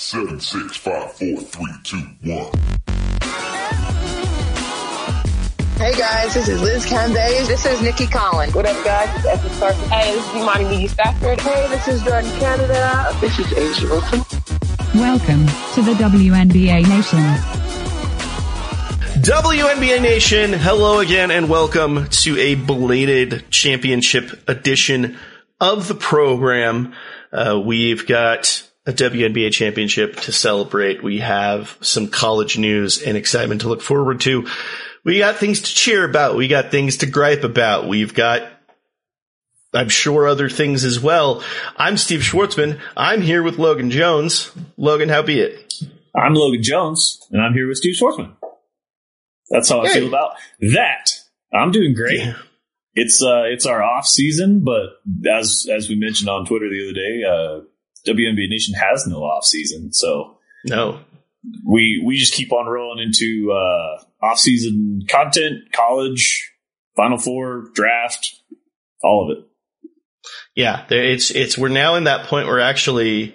Seven, six, five, four, three, two, one. Hey guys, this is Liz Cambage. This is Nikki Collins. What up, guys? It's Esther Sarkis. Hey, this is Imani McGee-Stafford. Hey, this is Jordan Canada. This is A'ja Wilson. Welcome to the WNBA Nation. WNBA Nation, hello again and welcome to a belated championship edition of the program. Uh, we've got a WNBA championship to celebrate. We have some college news and excitement to look forward to. We got things to cheer about. We got things to gripe about. We've got, I'm sure, other things as well. I'm Steve Schwartzman. I'm here with Logan Jones. Logan, how be it? I'm Logan Jones, and I'm here with Steve Schwartzman. That's how I Hey. feel about that. I'm doing great. Yeah. It's uh, it's our off season, but as as we mentioned on Twitter the other day, uh, WNBA Nation has no off season, so No. we we just keep on rolling into uh, off season content, college, Final Four, draft, all of it. Yeah, it's it's we're now in that point where actually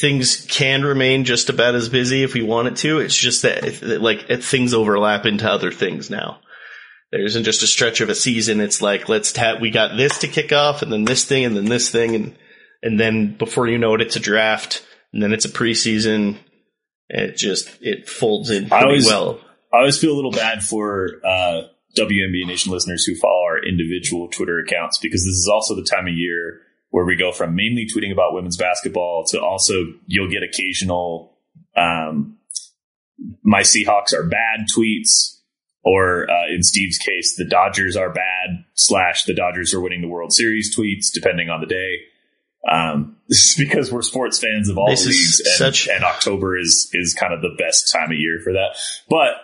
things can remain just about as busy if we want it to. It's just that like things overlap into other things now. There isn't just a stretch of a season. It's like let's ta- we got this to kick off, and then this thing, and then this thing, and and then before you know it, it's a draft, and then it's a preseason. It just it folds in pretty always- well. I always feel a little bad for uh, WNBA Nation listeners who follow our individual Twitter accounts because this is also the time of year where we go from mainly tweeting about women's basketball to also you'll get occasional um, my Seahawks are bad tweets. Or uh, in Steve's case, the Dodgers are bad slash the Dodgers are winning the World Series tweets, depending on the day. Um, this is because we're sports fans of all This is leagues, and, such- and October is is kind of the best time of year for that. But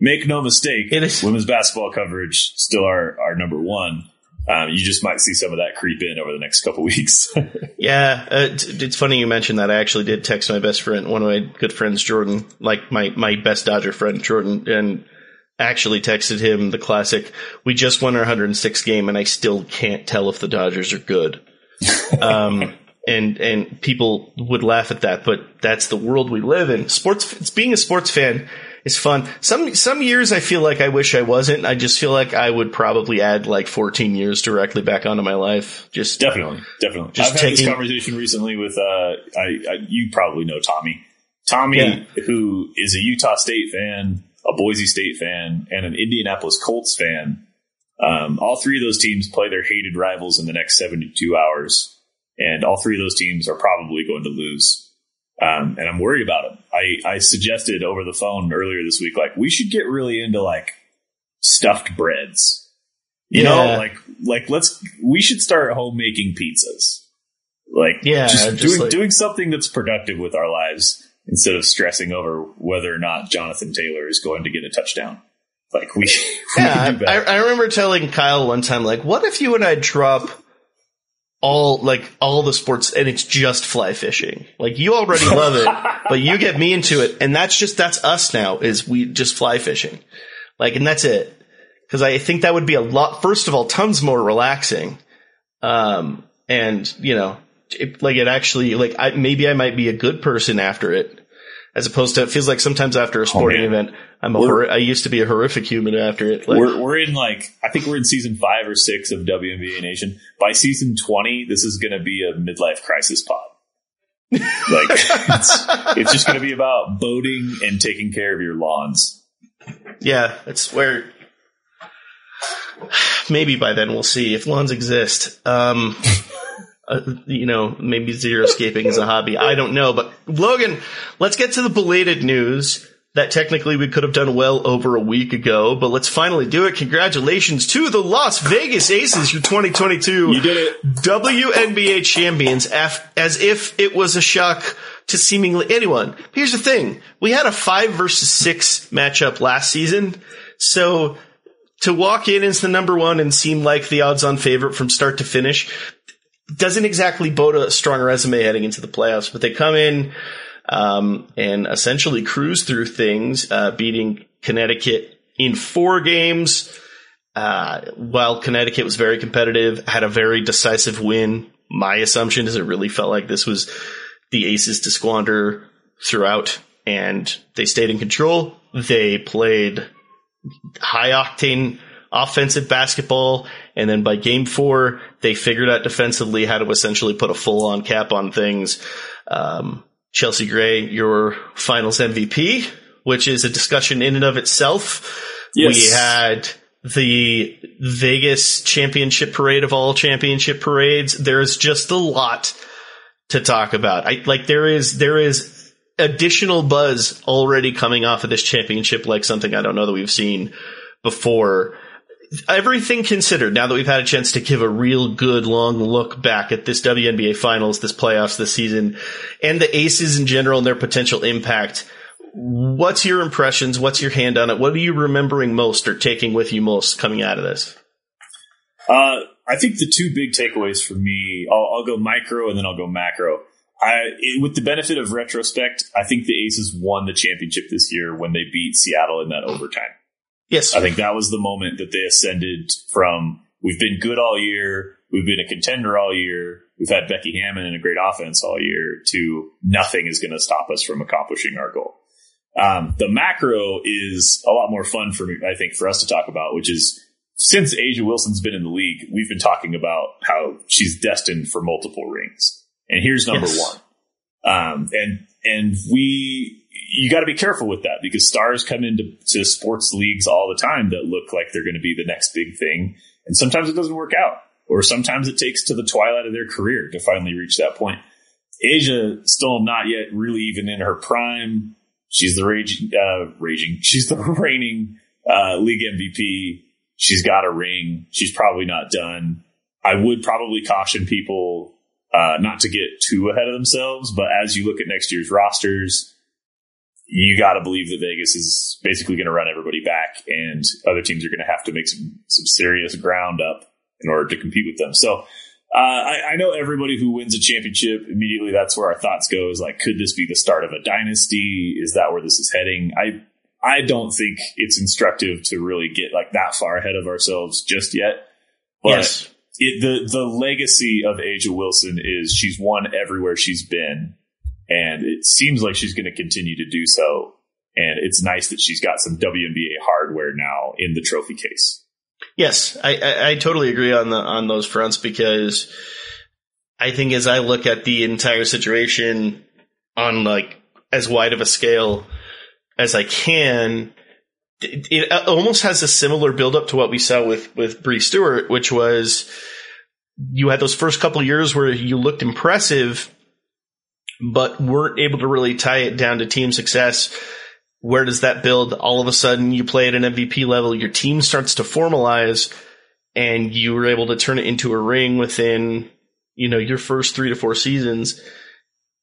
make no mistake, women's basketball coverage still our our number one. Um, you just might see some of that creep in over the next couple weeks. Yeah, uh, it's, funny you mentioned that. I actually did text my best friend, one of my good friends, Jordan, like my, my best Dodger friend, Jordan, and actually texted him the classic, we just won our 106 game and I still can't tell if the Dodgers are good. um, and, and people would laugh at that, but that's the world we live in. Sports, it's being a sports fan is fun. Some, some years I feel like I wish I wasn't. I just feel like I would probably add like 14 years directly back onto my life. Just definitely, definitely. Just I've had this conversation recently with uh, I, I you probably know Tommy. Tommy, Yeah. who is a Utah State fan, a Boise State fan, and an Indianapolis Colts fan. Um, all three of those teams play their hated rivals in the next 72 hours, and all three of those teams are probably going to lose. Um, and I'm worried about it. I, I suggested over the phone earlier this week, like we should get really into like stuffed breads. You Yeah. know, like like let's we should start homemaking pizzas. Like Yeah, just, just doing like- doing something that's productive with our lives instead of stressing over whether or not Jonathan Taylor is going to get a touchdown. Like we, we Yeah, I. I remember telling Kyle one time, like, what if you and I drop all like all the sports and it's just fly fishing? Like you already love it, but you get me into it, and that's just that's us now. Is we just fly fishing, like, and that's it. Because I think that would be a lot. First of all, tons more relaxing, um, and you know, it, like it actually like I, maybe I might be a good person after it. As opposed to, it feels like sometimes after a sporting Oh, event, I'm a hor- I used to be a horrific human after it. Like, we're we're in like I think we're in season five or six of WNBA Nation. By season twenty, this is going to be a midlife crisis pod. Like it's, it's just going to be about boating and taking care of your lawns. Yeah, it's where maybe by then we'll see if lawns exist. Um, uh, you know, maybe zero escaping is a hobby. I don't know, but Logan, let's get to the belated news that technically we could have done well over a week ago, but let's finally do it. Congratulations to the Las Vegas Aces, your 2022 You did it. WNBA champions as if it was a shock to seemingly anyone. Here's the thing. We had a five versus six matchup last season. So to walk in as the number one and seem like the odds on favorite from start to finish doesn't exactly bode a strong resume heading into the playoffs, but they come in, um, and essentially cruise through things, uh, beating Connecticut in four games. Uh, while Connecticut was very competitive, had a very decisive win. My assumption is it really felt like this was the Aces to squander throughout, and they stayed in control. They played high octane offensive basketball, and then by game four, they figured out defensively how to essentially put a full on cap on things. Um, Chelsea Gray, your finals MVP, which is a discussion in and of itself. Yes. We had the Vegas championship parade of all championship parades. There's just a lot to talk about. I like there is there is additional buzz already coming off of this championship like something I don't know that we've seen before. Everything considered, now that we've had a chance to give a real good long look back at this WNBA finals, this playoffs this season, and the aces in general and their potential impact, what's your impressions? What's your hand on it? What are you remembering most or taking with you most coming out of this? Uh, I think the two big takeaways for me, I'll, I'll go micro and then I'll go macro. I, it, with the benefit of retrospect, I think the Aces won the championship this year when they beat Seattle in that overtime. Yes. I think that was the moment that they ascended from we've been good all year, we've been a contender all year, we've had Becky Hammon and a great offense all year, to nothing is going to stop us from accomplishing our goal. Um, the macro is a lot more fun for me, I think, for us to talk about, which is since A'ja Wilson's been in the league, we've been talking about how she's destined for multiple rings. And here's number Yes. one. Um, and, and we, you got to be careful with that because stars come into to sports leagues all the time that look like they're going to be the next big thing. And sometimes it doesn't work out or sometimes it takes to the twilight of their career to finally reach that point. A'ja still not yet really even in her prime. She's the raging, uh, raging. She's the reigning, uh, league MVP. She's got a ring. She's probably not done. I would probably caution people, uh, not to get too ahead of themselves, but as you look at next year's rosters, you got to believe that Vegas is basically going to run everybody back and other teams are going to have to make some, some serious ground up in order to compete with them. So, uh, I, I know everybody who wins a championship immediately. That's where our thoughts go. Is like, could this be the start of a dynasty? Is that where this is heading? I I don't think it's instructive to really get like that far ahead of ourselves just yet. But yes. it, the the legacy of A'ja Wilson is she's won everywhere she's been, and it seems like she's going to continue to do so. And it's nice that she's got some WNBA hardware now in the trophy case. Yes, I, I, I totally agree on the on those fronts because I think as I look at the entire situation on like as wide of a scale as I can, it, it almost has a similar buildup to what we saw with with Bree Stewart, which was you had those first couple years where you looked impressive, but weren't able to really tie it down to team success where does that build? All of a sudden, you play at an MVP level, your team starts to formalize, and you were able to turn it into a ring within, you know, your first three to four seasons.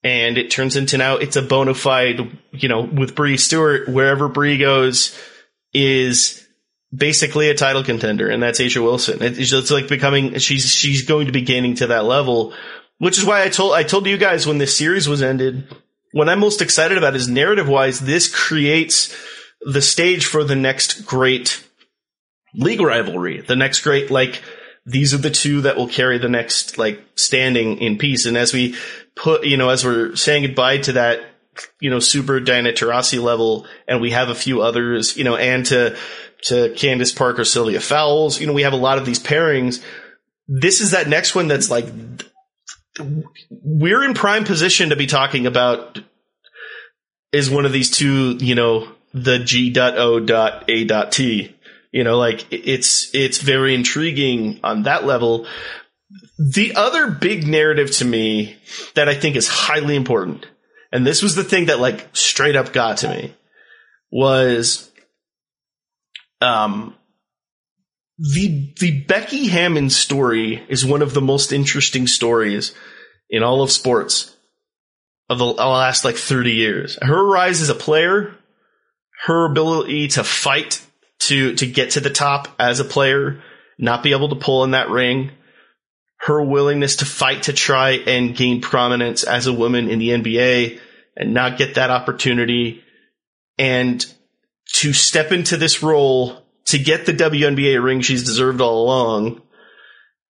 And it turns into now it's a bona fide, you know, with Bree Stewart, wherever Bree goes is basically a title contender, and that's A'ja Wilson. It's like becoming, she's, she's going to be gaining to that level, which is why I told, I told you guys when this series was ended, what I'm most excited about is narrative wise, this creates the stage for the next great league rivalry. The next great, like, these are the two that will carry the next, like, standing in peace. And as we put, you know, as we're saying goodbye to that, you know, super Diana Taurasi level, and we have a few others, you know, and to, to Candace Parker, Sylvia Fowles, you know, we have a lot of these pairings. This is that next one that's like, we're in prime position to be talking about is one of these two, you know, the G.O.A.T. You know, like it's it's very intriguing on that level. The other big narrative to me that I think is highly important, and this was the thing that like straight up got to me, was um the the Becky Hammon story is one of the most interesting stories in all of sports of the last like 30 years. Her rise as a player, her ability to fight to to get to the top as a player, not be able to pull in that ring, her willingness to fight to try and gain prominence as a woman in the NBA and not get that opportunity and to step into this role to get the WNBA ring she's deserved all along.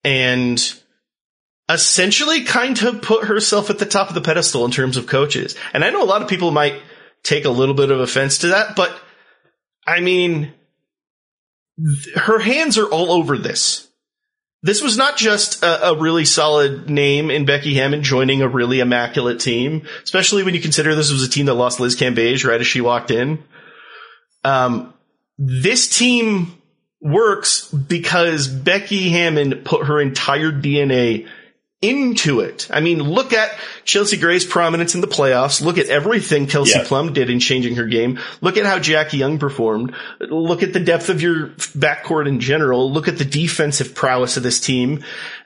And essentially kind of put herself at the top of the pedestal in terms of coaches. And I know a lot of people might take a little bit of offense to that, but I mean, th- her hands are all over this. This was not just a, a really solid name in Becky Hammon joining a really immaculate team, especially when you consider this was a team that lost Liz Cambage right as she walked in. Um, this team works because Becky Hammon put her entire DNA into it. I mean, look at Chelsea Gray's prominence in the playoffs. Look at everything Kelsey Yeah. Plum did in changing her game. Look at how Jackie Young performed. Look at the depth of your backcourt in general. Look at the defensive prowess of this team.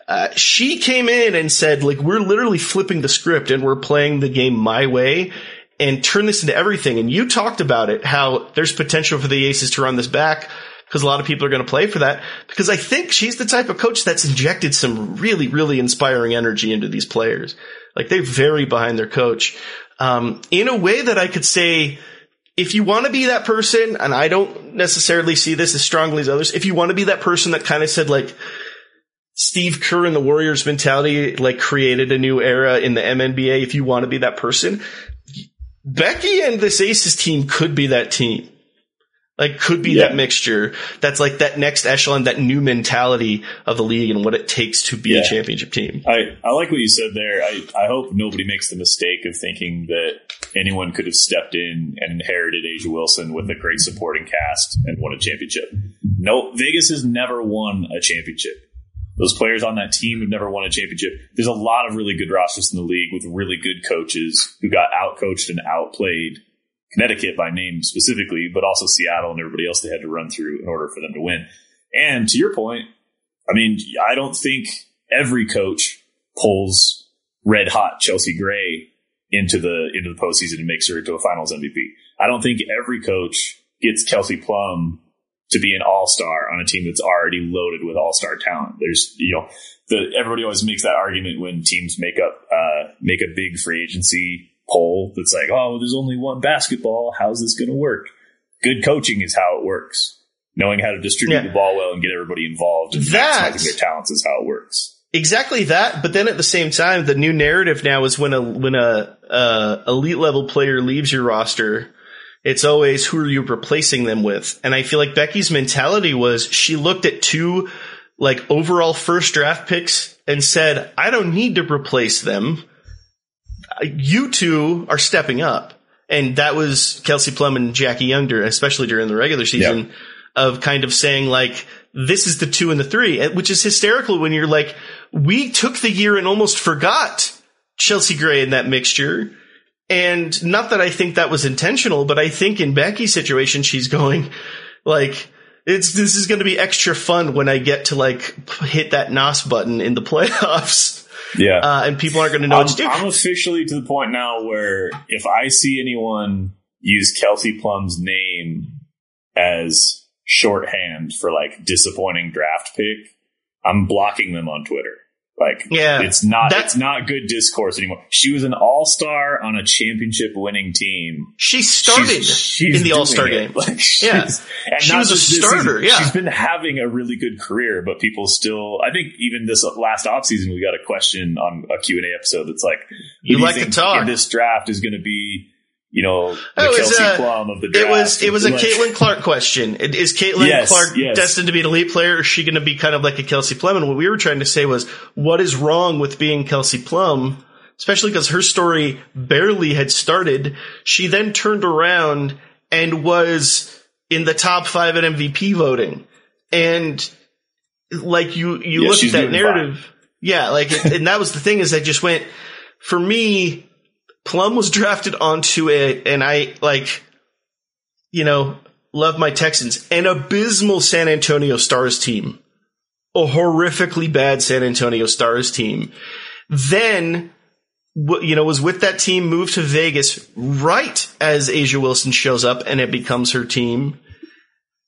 Uh, she came in and said, like, we're literally flipping the script and we're playing the game my way and turn this into everything. And you talked about it, how there's potential for the Aces to run this back because a lot of people are going to play for that. Because I think she's the type of coach that's injected some really, really inspiring energy into these players. Like they're very behind their coach, um, in a way that I could say, if you want to be that person, and I don't necessarily see this as strongly as others, if you want to be that person that kind of said like, Steve Kerr and the Warriors mentality like created a new era in the MNBA. If you want to be that person, Becky and this Aces team could be that team. Like could be Yeah. that mixture. That's like that next echelon, that new mentality of the league and what it takes to be Yeah. a championship team. I, I like what you said there. I, I hope nobody makes the mistake of thinking that anyone could have stepped in and inherited A'ja Wilson with a great supporting cast and won a championship. No, Vegas has never won a championship. Those players on that team have never won a championship. There's a lot of really good rosters in the league with really good coaches who got outcoached and outplayed Connecticut by name specifically, but also Seattle and everybody else they had to run through in order for them to win. And to your point, I mean, I don't think every coach pulls red hot Chelsea Gray into the into the postseason and makes her into a Finals MVP. I don't think every coach gets Kelsey Plum to be an All Star on a team that's already loaded with All Star talent. There's you know the everybody always makes that argument when teams make up uh, make a big free agency poll that's like, oh, there's only one basketball. How's this going to work? Good coaching is how it works. Knowing how to distribute Yeah. the ball well and get everybody involved and maximizing their talents is how it works. Exactly that, but then at the same time, the new narrative now is when a when a uh, elite level player leaves your roster, it's always who are you replacing them with? And I feel like Becky's mentality was she looked at two like overall first draft picks and said, "I don't need to replace them. You two are stepping up." And that was Kelsey Plum and Jackie Younger, especially during the regular season, of kind of saying like, this is the two and the three, which is hysterical when you're like, we took the year and almost forgot Chelsea Gray in that mixture. And not that I think that was intentional, but I think in Becky's situation, she's going like, it's, this is going to be extra fun when I get to like hit that NOS button in the playoffs. Yeah. Uh, and people aren't going to know I'm, what to do. I'm officially to the point now where if I see anyone use Kelsey Plum's name as shorthand for like disappointing draft pick, I'm blocking them on Twitter. Like, Yeah, it's not that's it's not good discourse anymore. She was an all star on a championship winning team. She started She's- she's in the All Star game. Like, Yeah. and She was a starter, season. yeah. She's been having a really good career, but people still, I think even this last offseason, we got a question on a Q&A episode that's like, You like to talk. this draft is going to be, you know, the Oh, it was, Kelsey uh, Plum of the draft. It was it was a Like, Caitlin Clark question. Is Caitlin Yes, Clark yes. destined to be an elite player, or is she going to be kind of like a Kelsey Plum? And what we were trying to say was, what is wrong with being Kelsey Plum? Especially because her story barely had started. She then turned around and was in the top five at MVP voting, and like you you Yeah, look at that narrative, yeah, like and that was the thing is I just went for me. Plum was drafted onto it, and I like, you know, love my Texans, an abysmal San Antonio Stars team, a horrifically bad San Antonio Stars team. Then, you know, was with that team, moved to Vegas right as A'ja Wilson shows up and it becomes her team.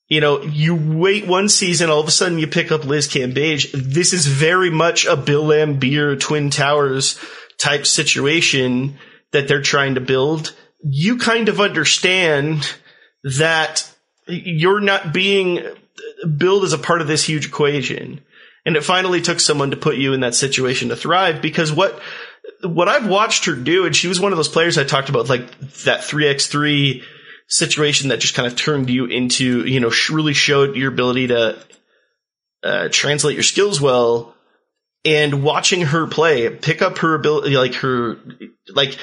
You know, you wait one season, all of a sudden you pick up Liz Cambage. This is very much a Bill Laimbeer Twin Towers type situation that they're trying to build. You kind of understand that you're not being billed as a part of this huge equation. And it finally took someone to put you in that situation to thrive because what, what I've watched her do, and she was one of those players I talked about, like that 3x3 situation that just kind of turned you into, you know, really showed your ability to uh, translate your skills well. And watching her play, pick up her ability, like her, like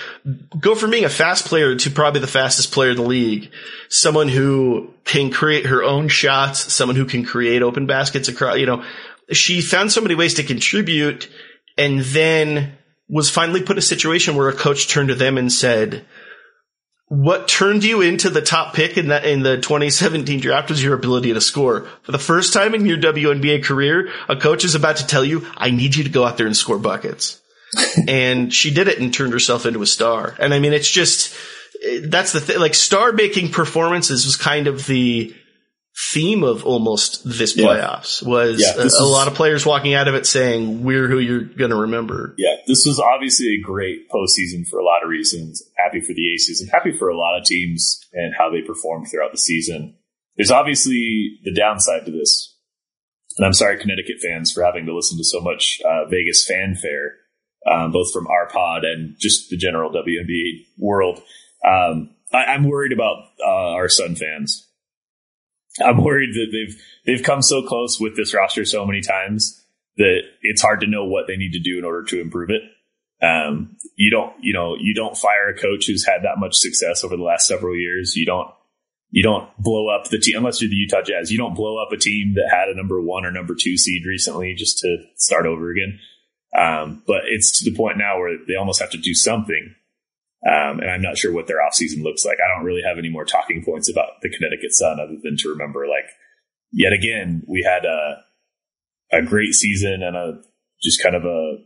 go from being a fast player to probably the fastest player in the league. Someone who can create her own shots, someone who can create open baskets across, you know, she found so many ways to contribute and then was finally put in a situation where a coach turned to them and said, what turned you into the top pick in that in the 2017 draft was your ability to score. For the first time in your WNBA career, a coach is about to tell you, "I need you to go out there and score buckets." and she did it and turned herself into a star. And I mean, it's just that's the thing. Like star making performances was kind of the theme of almost this Yeah. playoffs was Yeah, a, this a is- lot of players walking out of it saying, "We're who you're going to remember." Yeah, this was obviously a great postseason for a lot of reasons. Happy for the Aces and happy for a lot of teams and how they performed throughout the season. There's obviously the downside to this. And I'm sorry, Connecticut fans, for having to listen to so much uh, Vegas fanfare, um, both from our pod and just the general WNBA world. Um, I, I'm worried about uh, our Sun fans. I'm worried that they've they've come so close with this roster so many times that it's hard to know what they need to do in order to improve it. Um, you don't, you know, you don't fire a coach who's had that much success over the last several years. You don't, you don't blow up the team unless you're the Utah Jazz. You don't blow up a team that had a number one or number two seed recently just to start over again. Um, but it's to the point now where they almost have to do something. Um, and I'm not sure what their offseason looks like. I don't really have any more talking points about the Connecticut Sun other than to remember, like, yet again, we had a, a great season and a just kind of a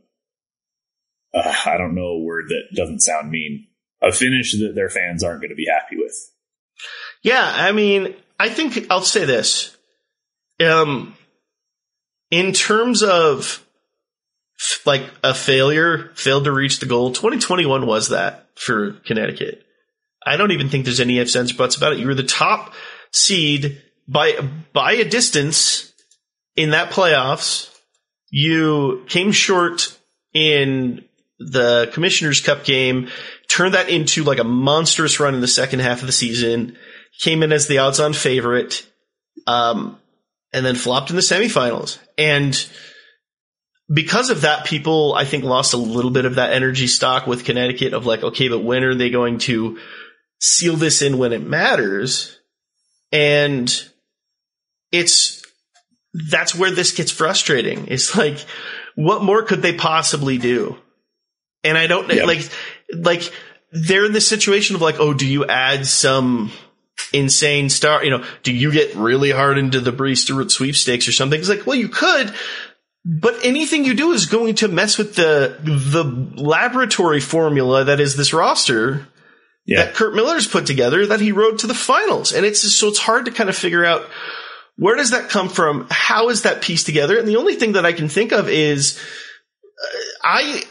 I don't know a word that doesn't sound mean a finish that their fans aren't going to be happy with. Yeah, I mean, I think I'll say this. Um, in terms of like a failure, failed to reach the goal, 2021 was that for Connecticut. I don't even think there's any ifs, ands, buts about it. You were the top seed by, by a distance in that playoffs. You came short in the Commissioner's Cup game, turned that into like a monstrous run in the second half of the season, came in as the odds on favorite, um, and then flopped in the semifinals. And because of that, people, I think, lost a little bit of that energy stock with Connecticut of like, okay, but when are they going to seal this in when it matters? And it's, that's where this gets frustrating. It's like, what more could they possibly do? And I don't Yeah. like, like they're in this situation of like, oh, do you add some insane star? You know, do you get really hard into the Bree Stewart sweepstakes or something? It's like, well, you could, but anything you do is going to mess with the the laboratory formula that is this roster Yeah, that Curt Miller's put together that he rode to the finals. And it's just, so it's hard to kind of figure out where does that come from? How is that pieced together? And the only thing that I can think of is uh, I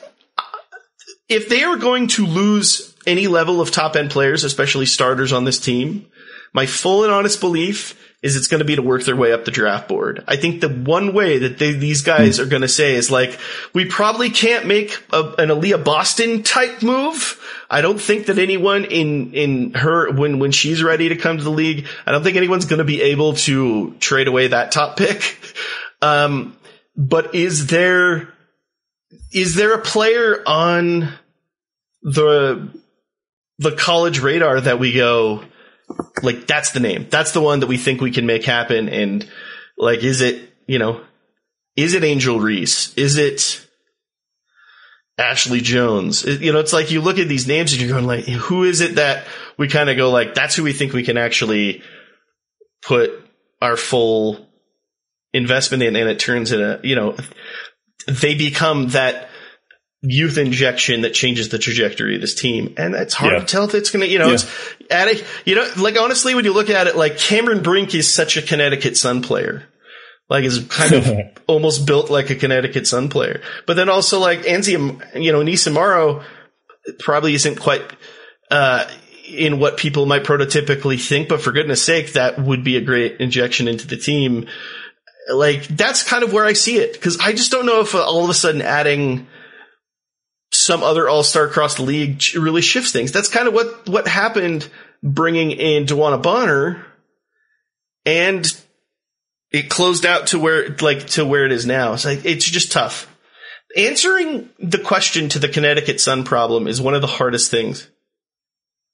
if they are going to lose any level of top end players, especially starters on this team, my full and honest belief is it's going to be to work their way up the draft board. I think the one way that they, these guys are going to say is like, we probably can't make a, an Aaliyah Boston type move. I don't think that anyone in, in her, when, when she's ready to come to the league, I don't think anyone's going to be able to trade away that top pick. Um, but is there, is there a player on the, the college radar that we go, like that's the name. That's the one that we think we can make happen. And like, is it, you know, is it Angel Reese? Is it Ashley Jones? It- you know, it's like you look at these names and you're going like, who is it that we kind of go like, that's who we think we can actually put our full investment in and it turns into, you know, they become that youth injection that changes the trajectory of this team. And it's hard Yeah. to tell if it's going to, you know, Yeah. it's at a, you know, like honestly, when you look at it, like Cameron Brink is such a Connecticut Sun player. Like is kind of almost built like a Connecticut Sun player. But then also like Anzi, you know, Nisa Morrow probably isn't quite, uh, in what people might prototypically think, but for goodness sake, that would be a great injection into the team. like that's kind of where I see it because I just don't know if uh, all of a sudden adding some other all star across the league really shifts things. That's kind of what what happened bringing in DeWanna Bonner, and it closed out to where like to where it is now. It's like it's just tough. Answering the question to the Connecticut Sun problem is one of the hardest things.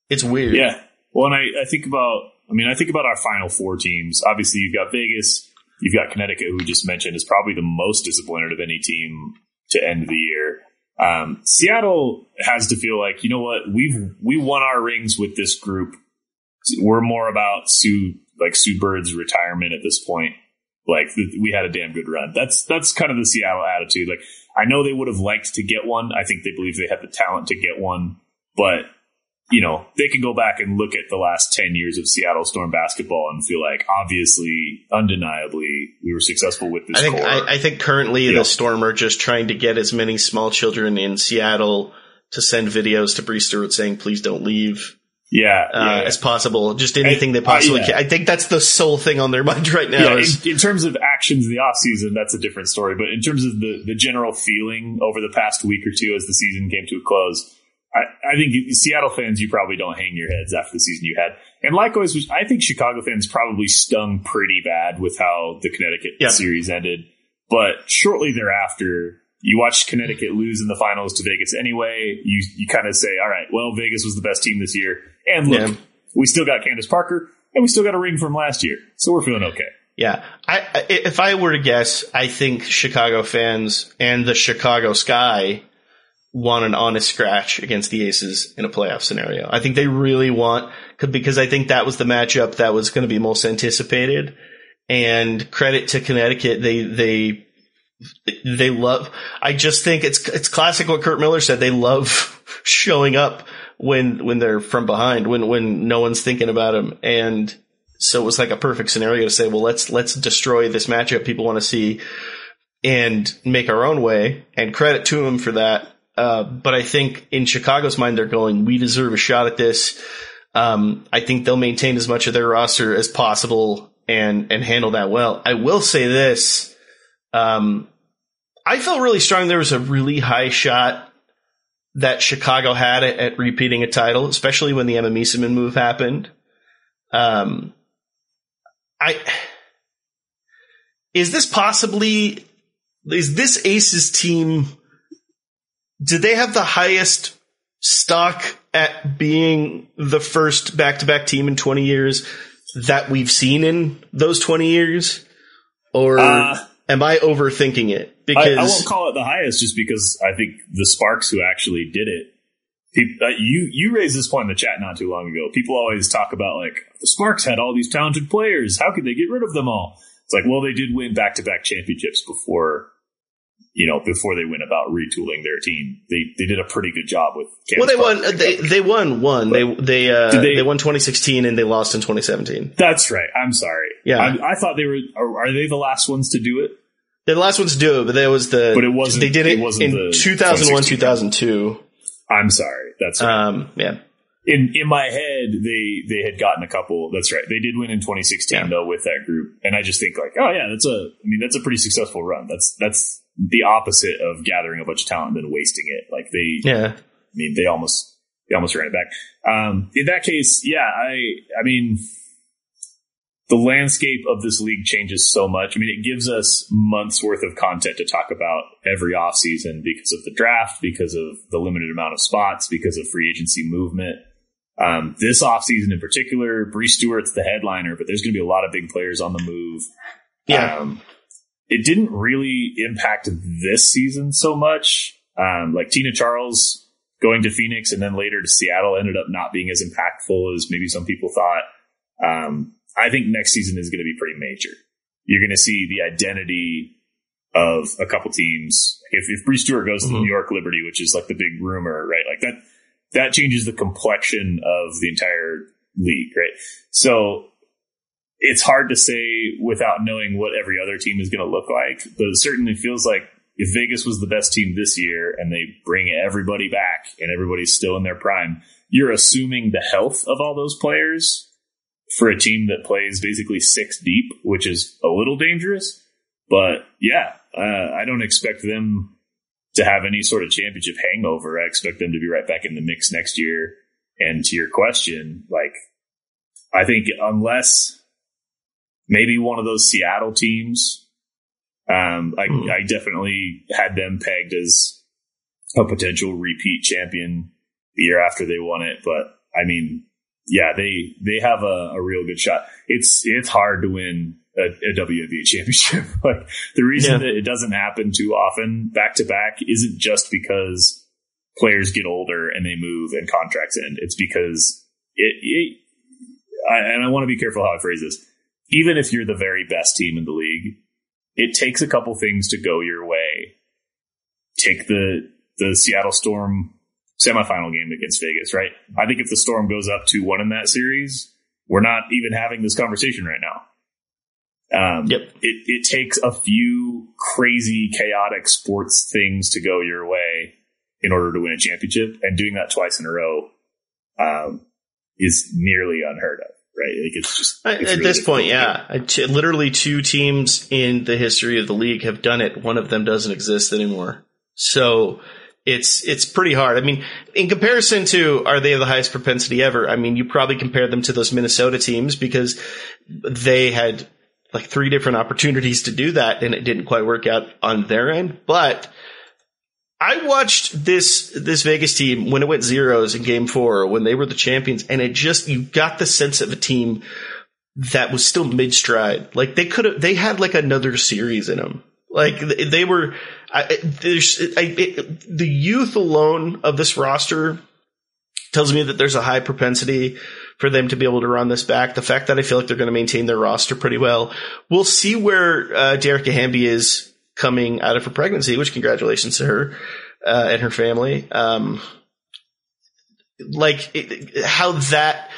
It's weird. Yeah. Well, and I, I think about, I mean, I think about our final four teams. Obviously, you've got Vegas, you've got Connecticut, who we just mentioned is probably the most disappointed of any team to end the year. Um, Seattle has to feel like, you know what, we've, we won our rings with this group. We're more about Sue, like Sue Bird's retirement at this point. Like we had a damn good run. That's, that's kind of the Seattle attitude. Like I know they would have liked to get one. I think they believe they had the talent to get one, but you know, they can go back and look at the last 10 years of Seattle Storm basketball and feel like obviously, undeniably, we were successful with this I think. I, I think currently Yeah. the Storm are just trying to get as many small children in Seattle to send videos to Bree Stewart saying please don't leave yeah, uh, yeah. as possible. Just anything they possibly uh, yeah. can. I think that's the sole thing on their mind right now. Yeah, is, in, in terms of actions in the offseason, that's a different story. But in terms of the, the general feeling over the past week or two as the season came to a close, I, I think Seattle fans, you probably don't hang your heads after the season you had. And likewise, I think Chicago fans probably stung pretty bad with how the Connecticut Yeah. series ended. But shortly thereafter, you watch Connecticut lose in the finals to Vegas anyway. You you kind of say, all right, well, Vegas was the best team this year. And look, Yeah. we still got Candace Parker and we still got a ring from last year. So we're feeling okay. yeah, I, if I were to guess, I think Chicago fans and the Chicago Sky want an honest scratch against the Aces in a playoff scenario. I think they really want because I think that was the matchup that was going to be most anticipated. And credit to Connecticut, they they they love. I just think it's it's classic what Curt Miller said. They love showing up when when they're from behind, when when no one's thinking about them, and so it was like a perfect scenario to say, well, let's let's destroy this matchup people want to see and make our own way. And credit to them for that. Uh, but I think in Chicago's mind, they're going, we deserve a shot at this. Um, I think they'll maintain as much of their roster as possible and and handle that well. I will say this. Um, I felt really strong. There was a really high shot that Chicago had at, at repeating a title, especially when the Emma Meesseman move happened. Um, I is this possibly is this Aces team? Did they have the highest stock at being the first back-to-back team in 20 years that we've seen in those 20 years, or Uh, am I overthinking it? I, Because I won't call it the highest just because I think the Sparks who actually did it. People, uh, you you raised this point in the chat not too long ago. People always talk about like the Sparks had all these talented players. How could they get rid of them all? It's like, well, they did win back to back championships before, you know, before they went about retooling their team. They they did a pretty good job with. well, they won. They they won one. They they uh, they, they- won 2016 and they lost in 2017. That's right. I'm sorry. Yeah. I, I thought they were. Are, are they the last ones to do it? They're the last ones to do it, but that was the. But it wasn't- They did it, it wasn't in 2001, 2002. I'm sorry. That's right. Um, yeah. in in my head they they had gotten a couple that's right they did win in 2016 Yeah. though with that group and i just think like oh yeah that's a i mean that's a pretty successful run that's that's the opposite of gathering a bunch of talent and then wasting it like they Yeah. i mean they almost they almost ran it back um in that case yeah i i mean the landscape of this league changes so much. I mean, it gives us months worth of content to talk about every offseason because of the draft, because of the limited amount of spots, because of free agency movement. Um, this offseason in particular, Bree Stewart's the headliner, but there's going to be a lot of big players on the move. Yeah. Um, it didn't really impact this season so much. Um, like Tina Charles going to Phoenix and then later to Seattle ended up not being as impactful as maybe some people thought. Um, I think next season is going to be pretty major. You're going to see the identity of a couple teams. If, if Bree Stewart goes to the Mhm. New York Liberty, which is like the big rumor, right? Like that, that changes the complexion of the entire league, right? So it's hard to say without knowing what every other team is going to look like, but it certainly feels like if Vegas was the best team this year and they bring everybody back and everybody's still in their prime, you're assuming the health of all those players for a team that plays basically six deep, which is a little dangerous. but yeah, uh, I don't expect them to have any sort of championship hangover. I expect them to be right back in the mix next year. And to your question, like, I think unless maybe one of those Seattle teams, um, I, Hmm. I definitely had them pegged as a potential repeat champion the year after they won it. But I mean, yeah, they they have a, a real good shot. It's it's hard to win a, a WNBA championship. like the reason Yeah. that it doesn't happen too often back to back isn't just because players get older and they move and contracts end. It's because it, it I, and I want to be careful how I phrase this. Even if you're the very best team in the league, it takes a couple things to go your way. Take the the Seattle Storm semifinal game against Vegas, right? I think if the Storm goes up to one in that series, we're not even having this conversation right now. Um, Yep. It, it takes a few crazy, chaotic sports things to go your way in order to win a championship, and doing that twice in a row um, is nearly unheard of, right? Like it's just At, it's at really this point, yeah, t- literally two teams in the history of the league have done it. One of them doesn't exist anymore. So it's it's pretty hard. I mean, in comparison to are they the highest propensity ever? I mean, you probably compare them to those Minnesota teams because they had like three different opportunities to do that and it didn't quite work out on their end. But I watched this this Vegas team when it went zeros in game four when they were the champions and it just you got the sense of a team that was still mid stride. Like they could have, they had like another series in them. Like they were, I, there's, I, it, the youth alone of this roster tells me that there's a high propensity for them to be able to run this back. The fact that I feel like they're going to maintain their roster pretty well. We'll see where uh, Dearica Hamby is coming out of her pregnancy, which congratulations to her uh, and her family. Um, like it, how that,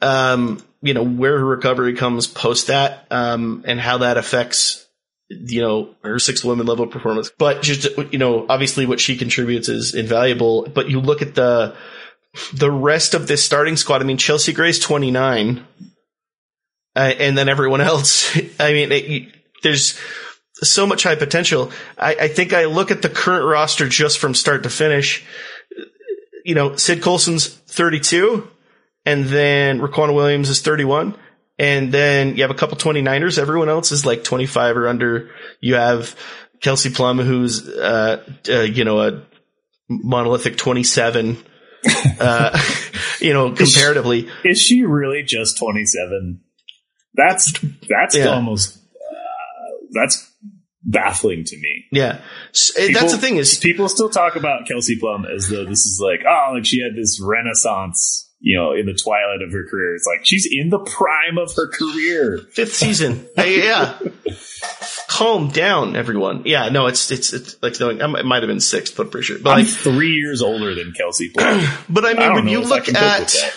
um, you know, where her recovery comes post that, um, and how that affects, you know, her six women level performance. But just, you know, obviously what she contributes is invaluable. But you look at the, the rest of this starting squad. I mean, Chelsea Gray's 29. Uh, and then everyone else. I mean, it, there's so much high potential. I, I think I look at the current roster just from start to finish. You know, Sid Colson's 32 and then Riquna Williams is 31. And then you have a couple 29ers. Everyone else is like 25 or under. You have Kelsey Plum, who's, uh, uh you know, a monolithic 27, uh, you know, comparatively. Is she really just 27? That's that's Yeah. almost uh, that's baffling to me. Yeah. S- eh, That's the thing is, people still talk about Kelsey Plum as though this is like oh like she had this renaissance you know in the twilight of her career. It's like she's in the prime of her career. fifth season. Hey, yeah. Calm down, everyone. Yeah, no, it's, it's, it's like, no, it might have been sixth, but pretty sure. But I'm like, three years older than Kelsey Plum. but I I mean, don't when you look can cope with at,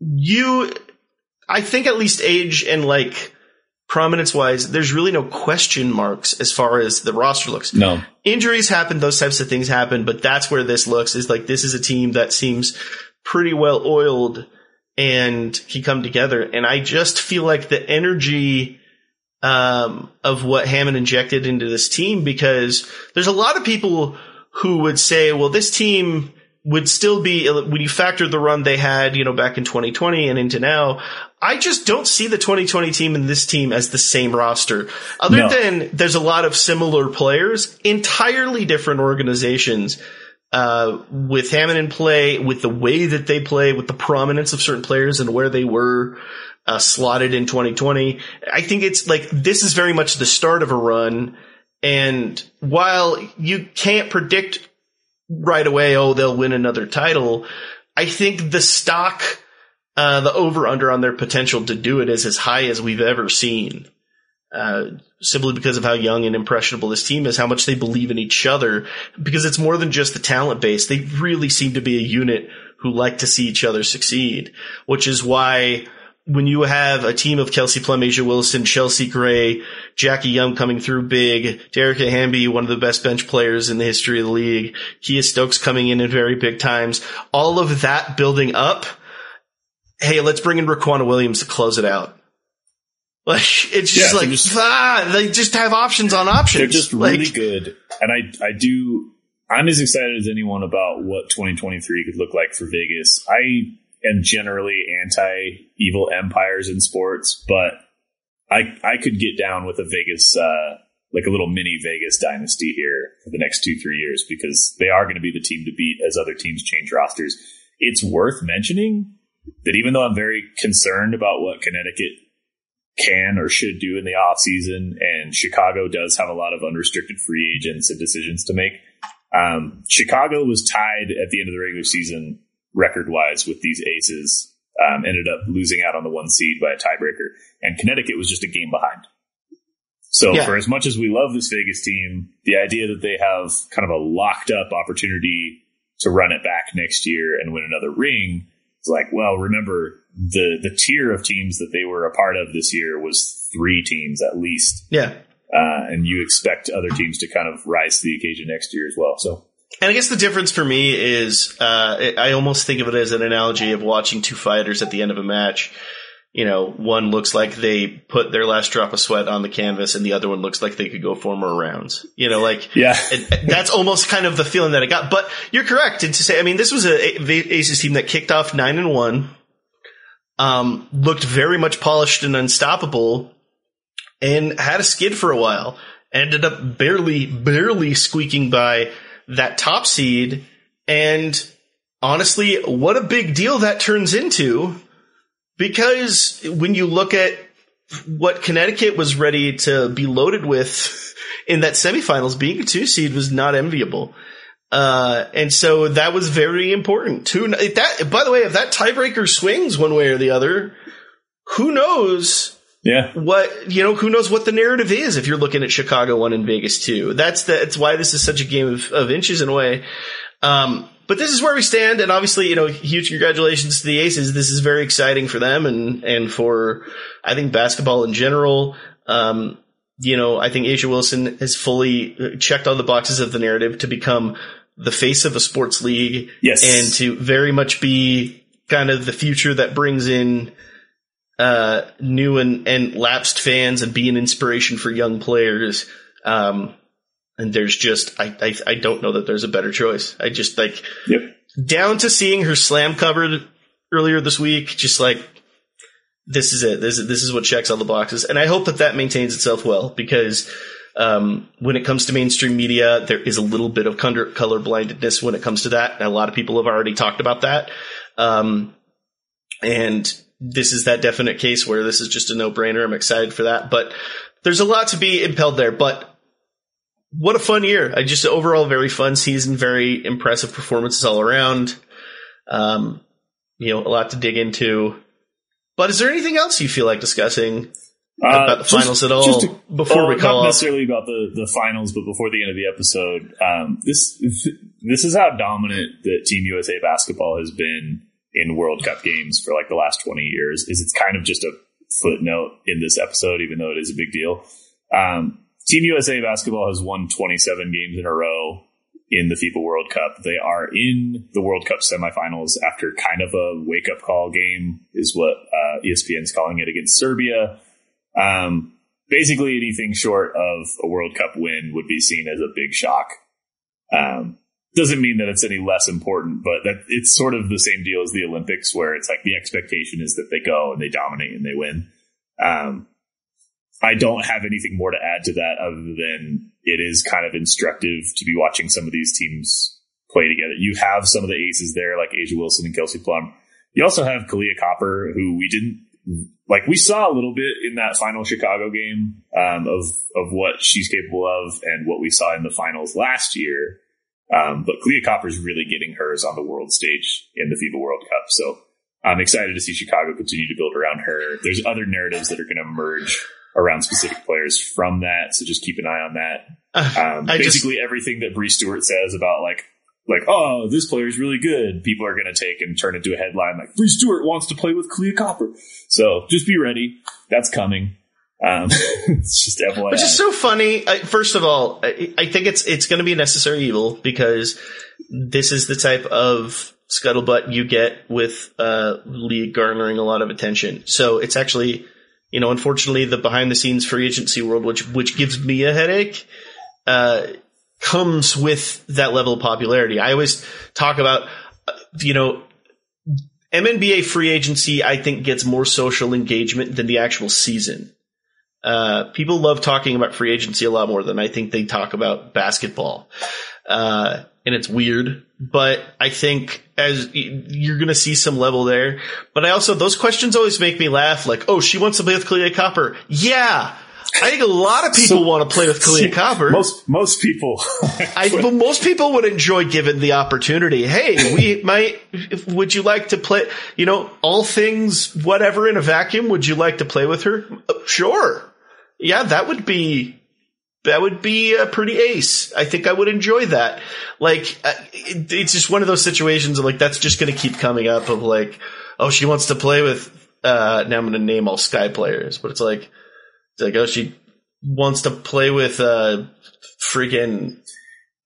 you, I think at least age and like prominence wise, there's really no question marks as far as the roster looks. No, Injuries happen, those types of things happen, but that's where this looks is like this is a team that seems pretty well oiled and can come together. And I just feel like the energy um, of what Hammon injected into this team because there's a lot of people who would say, well, this team would still be when you factor the run they had, you know, back in 2020 and into now. I just don't see the 2020 team and this team as the same roster. Other No. than there's a lot of similar players, entirely different organizations. Uh, with Hammon in play, with the way that they play, with the prominence of certain players and where they were uh, slotted in 2020, I think it's like this is very much the start of a run. And while you can't predict right away, oh, they'll win another title, I think the stock, uh, the over under on their potential to do it is as high as we've ever seen. Uh, simply because of how young and impressionable this team is, how much they believe in each other, because it's more than just the talent base. They really seem to be a unit who like to see each other succeed, which is why when you have a team of Kelsey Plum, A'ja Wilson, Chelsea Gray, Jackie Young coming through big, Dearica Hamby, one of the best bench players in the history of the league, Kiah Stokes coming in at very big times, all of that building up. Hey, let's bring in Riquna Williams to close it out. Like it's just Yeah, like just- ah, they just have options on options. They're just Like, really good, and I I do. I'm as excited as anyone about what 2023 could look like for Vegas. I am generally anti evil empires in sports, but I I could get down with a Vegas uh, like a little mini Vegas dynasty here for the next two three years because they are going to be the team to beat as other teams change rosters. It's worth mentioning that even though I'm very concerned about what Connecticut can or should do in the offseason, and Chicago does have a lot of unrestricted free agents and decisions to make. Um, Chicago was tied at the end of the regular season record wise with these aces, um, ended up losing out on the one seed by a tiebreaker, and Connecticut was just a game behind. So Yeah. for as much as we love this Vegas team, the idea that they have kind of a locked up opportunity to run it back next year and win another ring is like, well, remember the the tier of teams that they were a part of this year was three teams at least, yeah. uh, and you expect other teams to kind of rise to the occasion next year as well. So And I guess the difference for me is uh, I almost think of it as an analogy of watching two fighters at the end of a match. You know, one looks like they put their last drop of sweat on the canvas, and the other one looks like they could go four more rounds. You know, like yeah, that's almost kind of the feeling that I got. But you're correct and to say. I mean, this was a a- Aces team that kicked off nine and one, um, looked very much polished and unstoppable, and had a skid for a while. Ended up barely, barely squeaking by that top seed. And honestly, what a big deal that turns into. Because when you look at what Connecticut was ready to be loaded with in that semifinals, being a two seed was not enviable. Uh, and so that was very important. If that, by the way, if that tiebreaker swings one way or the other, who knows yeah, what, you know, who knows what the narrative is if you're looking at Chicago one and Vegas two. That's the, that's why this is such a game of, of inches in a way. Um, but this is where we stand, and obviously, you know, huge congratulations to the Aces. This is very exciting for them and and for I think basketball in general. Um, you know, I think A'ja Wilson has fully checked all the boxes of the narrative to become the face of a sports league, Yes. and to very much be kind of the future that brings in uh, new and, and lapsed fans and be an inspiration for young players. Um, and there's just, I, I, I don't know that there's a better choice. I just like, yep. down to seeing her slam covered earlier this week, just like, this is it. This is, this is what checks all the boxes. And I hope that that maintains itself well because, um, when it comes to mainstream media, there is a little bit of color, color blindedness when it comes to that. And a lot of people have already talked about that. Um, and this is that definite case where this is just a no brainer. I'm excited for that, but there's a lot to be impelled there, but what a fun year. I just overall very fun season, very impressive performances all around. Um, you know, a lot to dig into. But is there anything else you feel like discussing about the just- finals at all to- before uh, we call not necessarily about the, the finals, but before the end of the episode, um, this this is how dominant that Team USA basketball has been in World Cup games for like the last twenty years. Is it's kind of just a footnote in this episode, even though it is a big deal. Um, Team USA basketball has won twenty seven games in a row in the FIBA World Cup. They are in the World Cup semifinals after kind of a wake up call game, is what uh, ESPN's calling it against Serbia. Um, basically, anything short of a World Cup win would be seen as a big shock. Um, doesn't mean that it's any less important, but that it's sort of the same deal as the Olympics, where it's like the expectation is that they go and they dominate and they win. Um, I don't have anything more to add to that other than it is kind of instructive to be watching some of these teams play together. You have some of the aces there, like A'ja Wilson and Kelsey Plum. You also have Kahleah Copper, who we didn't like. We saw a little bit in that final Chicago game um, of of what she's capable of, and what we saw in the finals last year. Um, but Kahleah Copper's really getting hers on the world stage in the FIBA World Cup. So I'm excited to see Chicago continue to build around her. There's other narratives that are going to emerge around specific players from that. So just keep an eye on that. Um, I just- basically everything that Bree Stewart says about like, like, oh, this player is really good. People are going to take and turn into a headline like Bree Stewart wants to play with Kahleah Copper. So just be ready. That's coming. Um, it's just FYI. Which is so funny. I, first of all, I, I think it's it's going to be a necessary evil because this is the type of scuttlebutt you get with uh, league garnering a lot of attention. So it's actually you know, unfortunately, the behind the scenes free agency world, which which gives me a headache, uh, comes with that level of popularity. I always talk about, uh, you know, MNBA free agency. I think gets more social engagement than the actual season. Uh, people love talking about free agency a lot more than I think they talk about basketball. Uh, and it's weird, but I think as you're going to see some level there. But I also, those questions always make me laugh. Like, oh, she wants to play with Kahleah Copper. Yeah. I think a lot of people So- want to play with Kahleah Copper. Most most people. I, but most people would enjoy given the opportunity. Hey, we might. Would you like to play? You know, all things whatever in a vacuum. Would you like to play with her? Uh, Sure. Yeah, that would be. That would be a pretty ace. I think I would enjoy that. Like, uh, it's just one of those situations of like that's just going to keep coming up. Of like, oh, she wants to play with. uh Now I'm going to name all Sky players, but it's like, it's like, oh, she wants to play with uh freaking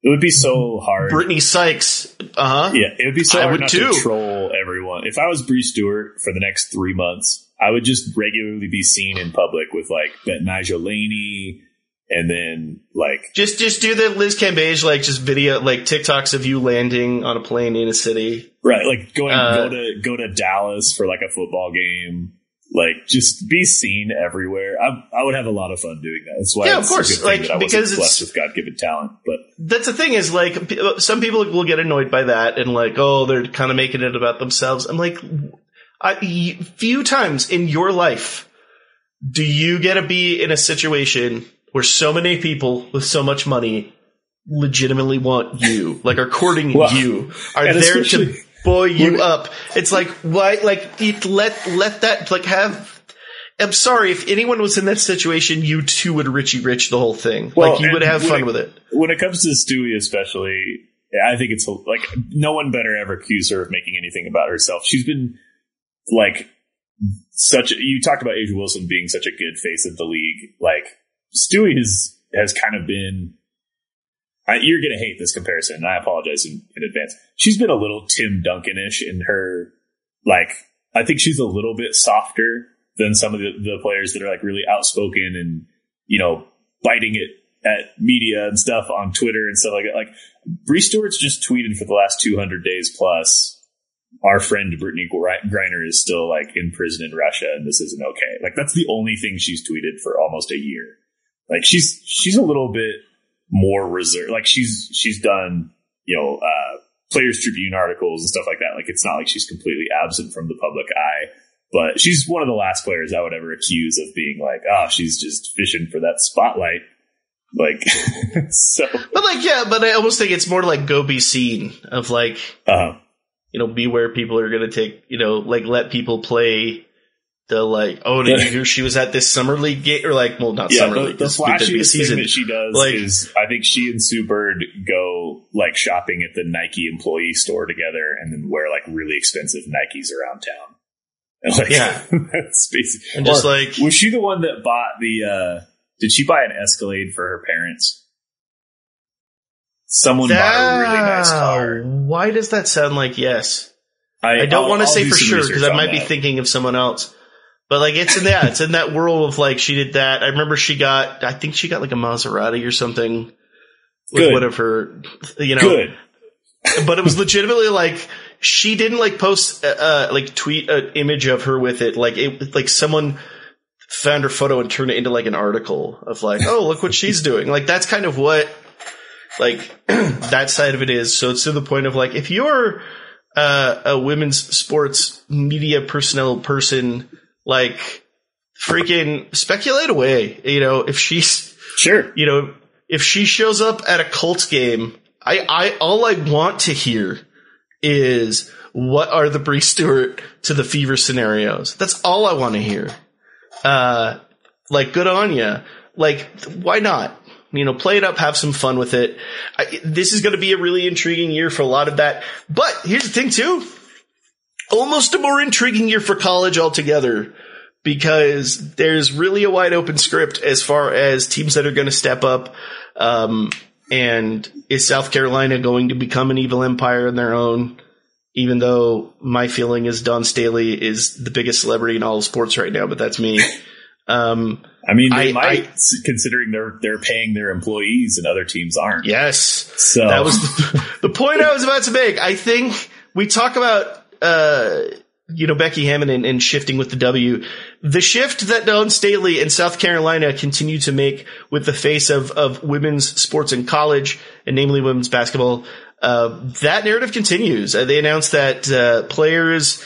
it would be so hard. Brittany Sykes. Uh huh. Yeah, it would be so I hard would not too. to troll everyone. If I was Bree Stewart for the next three months, I would just regularly be seen in public with like that Nigel Laney, and then like Just just do the Liz Cambage like just video like TikToks of you landing on a plane in a city. right, like going Uh, go to go to Dallas for like a football game. Like just be seen everywhere. I, I would have a lot of fun doing that. That's why Yeah, of it's course, a good thing like, that I wasn't because it's- blessed with God given talent. But That's the thing is like p- some people will get annoyed by that and like oh they're kind of making it about themselves. I'm like, I, y- few times in your life do you get to be in a situation where so many people with so much money legitimately want you, like are courting Well, you, are there to buoy you up. It's like why, like it, let let that like have. I'm sorry if anyone was in that situation, you too would Richie Rich the whole thing. Well, like you would have fun it- with it. when it comes to Stewie, especially, I think it's like no one better ever accuse her of making anything about herself. She's been like such. You talked about A'ja Wilson being such a good face of the league. Like Stewie has has kind of been. I, you're going to hate this comparison, and I apologize in, in advance. She's been a little Tim Duncan-ish in her, like, I think she's a little bit softer than some of the, the players that are like really outspoken and, you know, biting it at media and stuff on Twitter and stuff like that. Like, Bree Stewart's just tweeted for the last 200 days plus, our friend Brittney Gri- Griner is still like in prison in Russia and this isn't okay. Like, that's the only thing she's tweeted for almost a year. Like, she's, she's a little bit more reserved. Like, she's, she's done, you know, uh, Players Tribune articles and stuff like that. Like, it's not like she's completely absent from the public eye but she's one of the last players I would ever accuse of being like, oh, she's just fishing for that spotlight. Like, so, But like, yeah, but I almost think it's more like go be seen of like, uh, you know, be where people are going to take, you know, like let people play the like, oh, did you hear she was at this summer league game or like, well, not yeah, summer the, league, the flashiest season. thing that she does Like- is I think she and Sue Bird go like shopping at the Nike employee store together and then wear like really expensive Nikes around town. And, like, Yeah. that's basically, And just or like- was she the one that bought the, uh, did she buy an Escalade for her parents? Someone bought a really nice car. Why does that sound like yes? I don't want to say for sure because I might be thinking of someone else. But like it's in that it's in that world of like she did that. I remember she got I think she got like a Maserati or something Good. one of her you know Good. but it was legitimately like she didn't like post uh, uh like tweet an image of her with it like it like someone found her photo and turned it into like an article of like oh look what she's doing like that's kind of what like that side of it is so it's to the point of like if you're uh, a women's sports media personnel person like freaking speculate away you know if she's Sure. you know, if she shows up at a Colts game, I, I, all I want to hear is what are the Bree Stewart to the fever scenarios? That's all I want to hear. Uh, like good on ya. Like, why not? You know, play it up, have some fun with it. I, this is going to be a really intriguing year for a lot of that. But here's the thing too. Almost a more intriguing year for college altogether because there's really a wide open script as far as teams that are going to step up. Um, and is South Carolina going to become an evil empire in their own? Even though my feeling is Dawn Staley is the biggest celebrity in all of sports right now, but that's me. Um, I mean, they I- might, I- considering they're they're paying their employees and other teams aren't. yes, So that was the, the point I was about to make. I think we talk about, uh, you know, Becky Hammon and, and shifting with the W. The shift that Dawn Staley and South Carolina continue to make with the face of, of women's sports in college, and namely women's basketball, uh, that narrative continues. Uh, they announced that uh, players,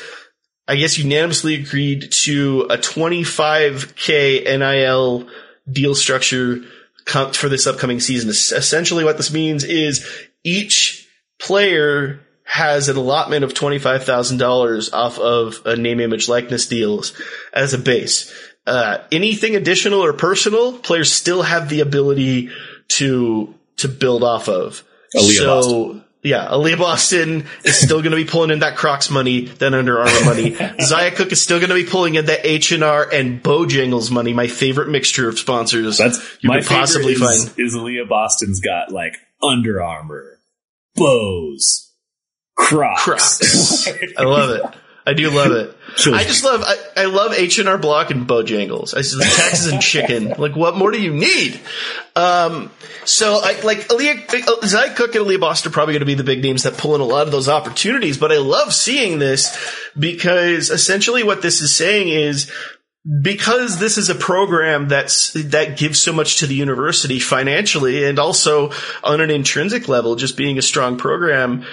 I guess, unanimously agreed to a 25k NIL deal structure for this upcoming season. Essentially, what this means is each player has an allotment of $25,000 off of a name, image, likeness deals as a base. Uh, anything additional or personal, players still have the ability to, to build off of. Aliyah so, Boston. Yeah, Aliyah Boston is still going to be pulling in that Crocs money, that Under Armour money. Zia Cooke is still going to be pulling in that H and R and Bojangles money, my favorite mixture of sponsors that's you my could possibly is, find. is Aliyah Boston's got like Under Armour, Bose, Crocs. Crocs. I love it. I do love it. I just love I, I love H and R Block and Bojangles. I said taxes and chicken. Like what more do you need? Um, so I like Aliyah, Zia Cooke and Aliyah Boston are probably going to be the big names that pull in a lot of those opportunities. But I love seeing this because essentially what this is saying is because this is a program that's that gives so much to the university financially and also on an intrinsic level, just being a strong program.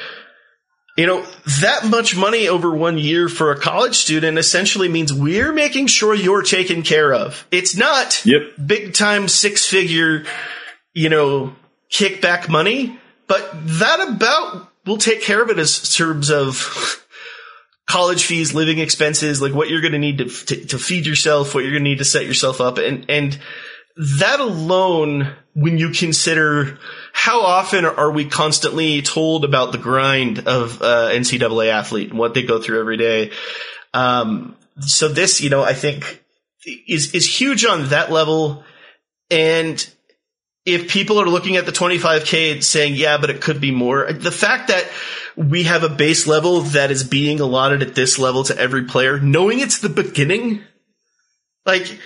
You know, that much money over one year for a college student essentially means we're making sure you're taken care of. It's not Yep. big time six figure, you know, kickback money, but that about will take care of it as terms of college fees, living expenses, like what you're going to need to, to to feed yourself, what you're going to need to set yourself up, and and that alone, when you consider how often are we constantly told about the grind of uh, NCAA athlete and what they go through every day, um, so this, you know, I think is is huge on that level, and if people are looking at the 25k and saying, yeah, but it could be more, the fact that we have a base level that is being allotted at this level to every player, knowing it's the beginning, like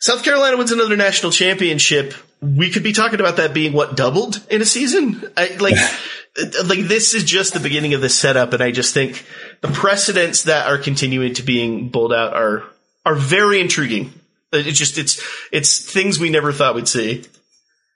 South Carolina wins another national championship, we could be talking about that being what doubled in a season. I, like, like this is just the beginning of the setup, and I just think the precedents that are continuing to being bowled out are are very intriguing. It's just it's it's things we never thought we'd see.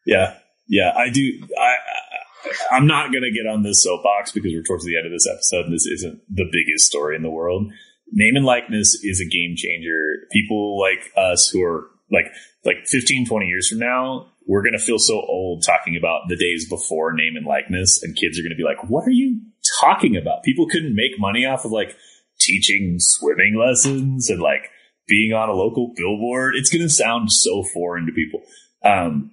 Yeah, yeah, I do. I, I I'm not gonna get on this soapbox because we're towards the end of this episode. and This isn't the biggest story in the world. Name and likeness is a game changer. People like us who are like like 15, 20 years from now, we're gonna feel so old talking about the days before name and likeness, and kids are gonna be like, "What are you talking about?" People couldn't make money off of like teaching swimming lessons and like being on a local billboard. It's gonna sound so foreign to people. Um,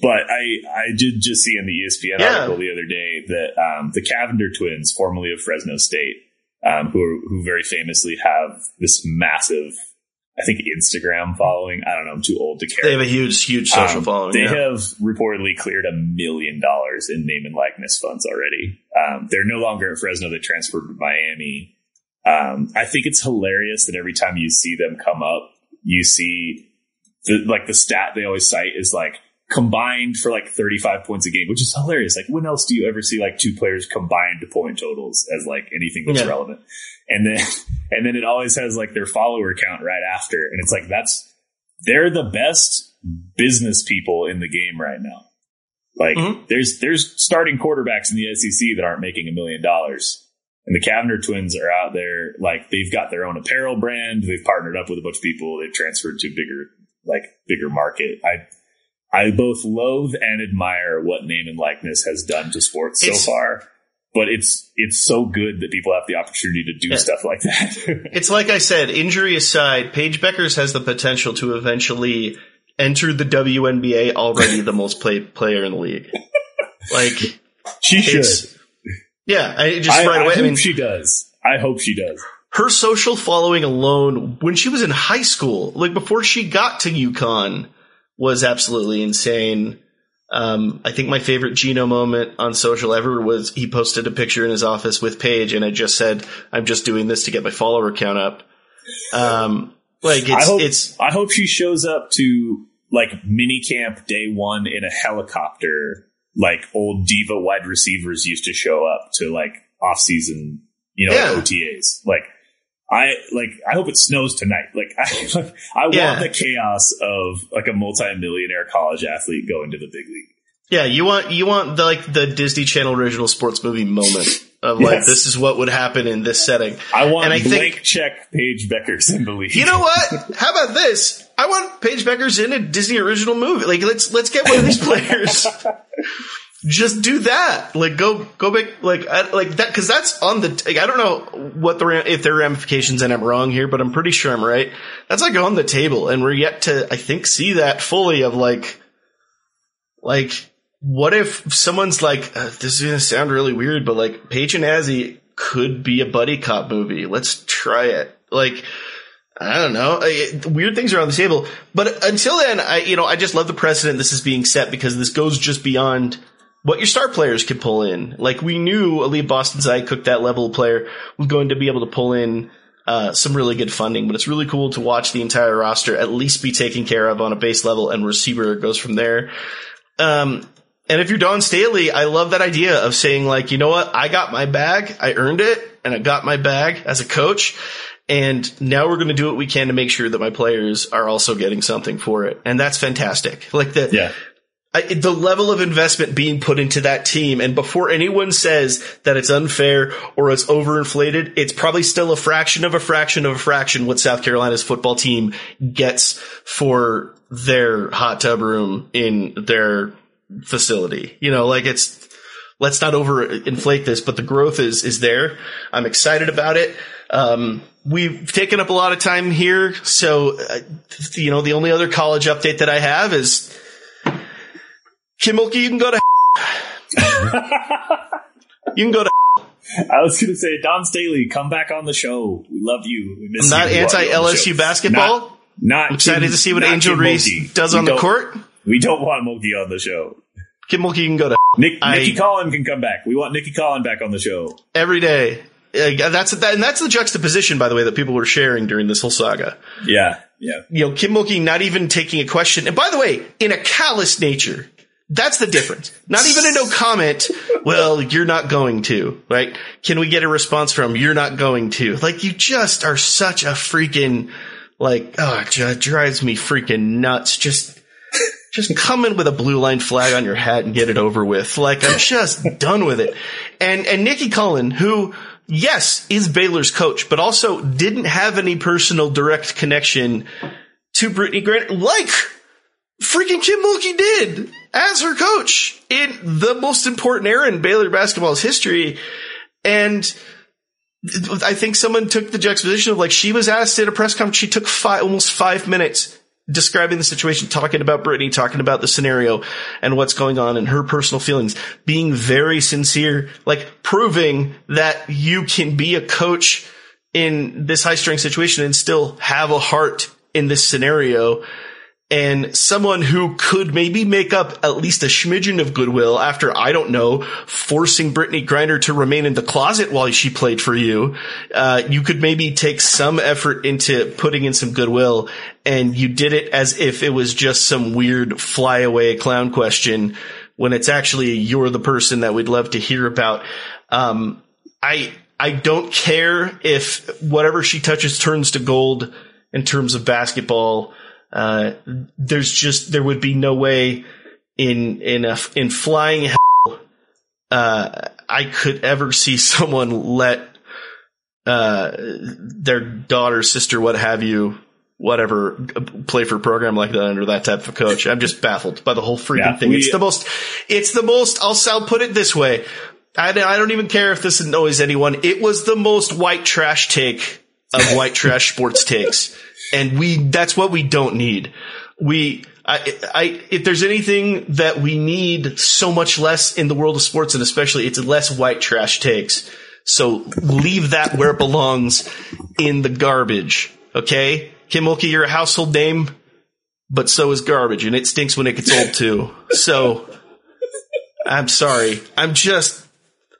but I, I did just see in the ESPN Yeah. article the other day that um, the Cavender twins, formerly of Fresno State, um, who are, who very famously have this massive, I think Instagram following. I don't know. I'm too old to care. They have a huge, huge social Um, following. They yeah. have reportedly cleared a million dollars in name and likeness funds already. Um, they're no longer at Fresno. They transferred to Miami. Um, I think it's hilarious that every time you see them come up, you see the, like the stat they always cite is like combined for like 35 points a game, which is hilarious. Like when else do you ever see like two players combined point totals as like anything that's Yeah. relevant? And then, and then it always has like their follower count right after. And it's like, that's, they're the best business people in the game right now. Like Mhm. there's there's starting quarterbacks in the SEC that aren't making a million dollars. And the Cavender twins are out there like they've got their own apparel brand, they've partnered up with a bunch of people, they've transferred to bigger like bigger market. I I both loathe and admire what name and likeness has done to sports so far. But it's it's so good that people have the opportunity to do Yeah. stuff like that. It's like I said, injury aside, Paige Bueckers has the potential to eventually enter the WNBA already the most played player in the league. Like, she should. yeah, I just I, right away. I, hope mean, she does. I hope she does. her social following alone when she was in high school, like before she got to UConn, was absolutely insane. Um, I think my favorite Gino moment on social ever was he posted a picture in his office with Paige, and I just said, "I'm just doing this to get my follower count up." Um, Like it's I hope it's I hope she shows up to like mini camp day one in a helicopter, like old diva wide receivers used to show up to like off season, you know, Yeah. OTAs. Like I like I hope it snows tonight. Like I I Yeah. want the chaos of like a multi-millionaire college athlete going to the big league. yeah. You want you want the like the Disney Channel original sports movie moment of like Yes. this is what would happen in this setting. I want And I blank think- check Paige Bueckers in the league. You know what? How about this? I want Paige Bueckers in a Disney original movie. Like let's let's get one of these players. Just do that. Like go go back like I, like that because that's on the. Like, I don't know what the if there are ramifications and I'm wrong here, but I'm pretty sure I'm right. That's like on the table, and we're yet to I think see that fully of like like what if someone's like uh, this is gonna sound really weird, but like Paige and Azzi could be a buddy cop movie. Let's try it. Like. I don't know. Weird things are on the table, but until then, I you know I just love the precedent this is being set because this goes just beyond what your star players could pull in. Like we knew Ali Boston's Zia Cooke, that level player, was going to be able to pull in uh, some really good funding. But it's really cool to watch the entire roster at least be taken care of on a base level, and receiver goes from there. Um, and if you're Dawn Staley, I love that idea of saying like, you know what, I got my bag, I earned it, and I got my bag as a coach. And now we're going to do what we can to make sure that my players are also getting something for it. And that's fantastic. Like the, Yeah. The level of investment being put into that team, and before anyone says that it's unfair or it's overinflated, it's probably still a fraction of a fraction of a fraction what South Carolina's football team gets for their hot tub room in their facility. You know, like it's, let's not overinflate this, but the growth is, is there. I'm excited about it. Um, we've taken up a lot of time here. So, uh, you know, the only other college update that I have is, Kim Mulkey, you can go to. you can go to. I was going to say, Dawn Staley, come back on the show. We love you. We miss Not you. We want anti you on the LSU basketball. Not, not I'm excited Kim- to see what Angel Kim Reese Mulkey. does We on the court. We don't want Mulkey on the show. Kim Mulkey, can go to Nick, I- Nikki Collen can come back. We want Nikki Collen back on the show. every day. Uh, that's that, and that's the juxtaposition, by the way, that people were sharing during this whole saga. Yeah, yeah. You know, Kim Mulkey not even taking a question, and by the way, in a callous nature. That's the difference. Not even a no comment. Well, you're not going to, right? Can we get a response from you're not going to? Like you just are such a freaking like oh it drives me freaking nuts. Just just come in with a blue line flag on your hat and get it over with. Like I'm just done with it. And and Nikki Collen, who yes is Baylor's coach, but also didn't have any personal direct connection to Brittney Griner, like freaking Kim Mulkey did as her coach in the most important era in Baylor basketball's history. And I think someone took the juxtaposition of like she was asked at a press conference, she took five, almost five minutes describing the situation, talking about Brittney, talking about the scenario and what's going on and her personal feelings, being very sincere, like proving that you can be a coach in this high strength situation and still have a heart in this scenario and someone who could maybe make up at least a smidgen of goodwill after, I don't know, forcing Brittney Griner to remain in the closet while she played for you. Uh, you could maybe take some effort into putting in some goodwill and you did it as if it was just some weird flyaway clown question when it's actually you're the person that we'd love to hear about. Um, I, I don't care if whatever she touches turns to gold in terms of basketball. Uh, there's just there would be no way in in a, in flying hell uh, I could ever see someone let uh, their daughter, sister, what have you, whatever, play for a program like that under that type of coach. I'm just baffled by the whole freaking Yeah, thing. we- it's the most. It's the most. I'll, I'll put it this way. I, I don't even care if this annoys anyone. It was the most white trash take of white trash sports takes. And we, that's what we don't need. We, I, I, if there's anything that we need so much less in the world of sports and especially it's less white trash takes. So leave that where it belongs in the garbage. Okay? Kim Mulkey, you're a household name, but so is garbage and it stinks when it gets old too. So I'm sorry. I'm just,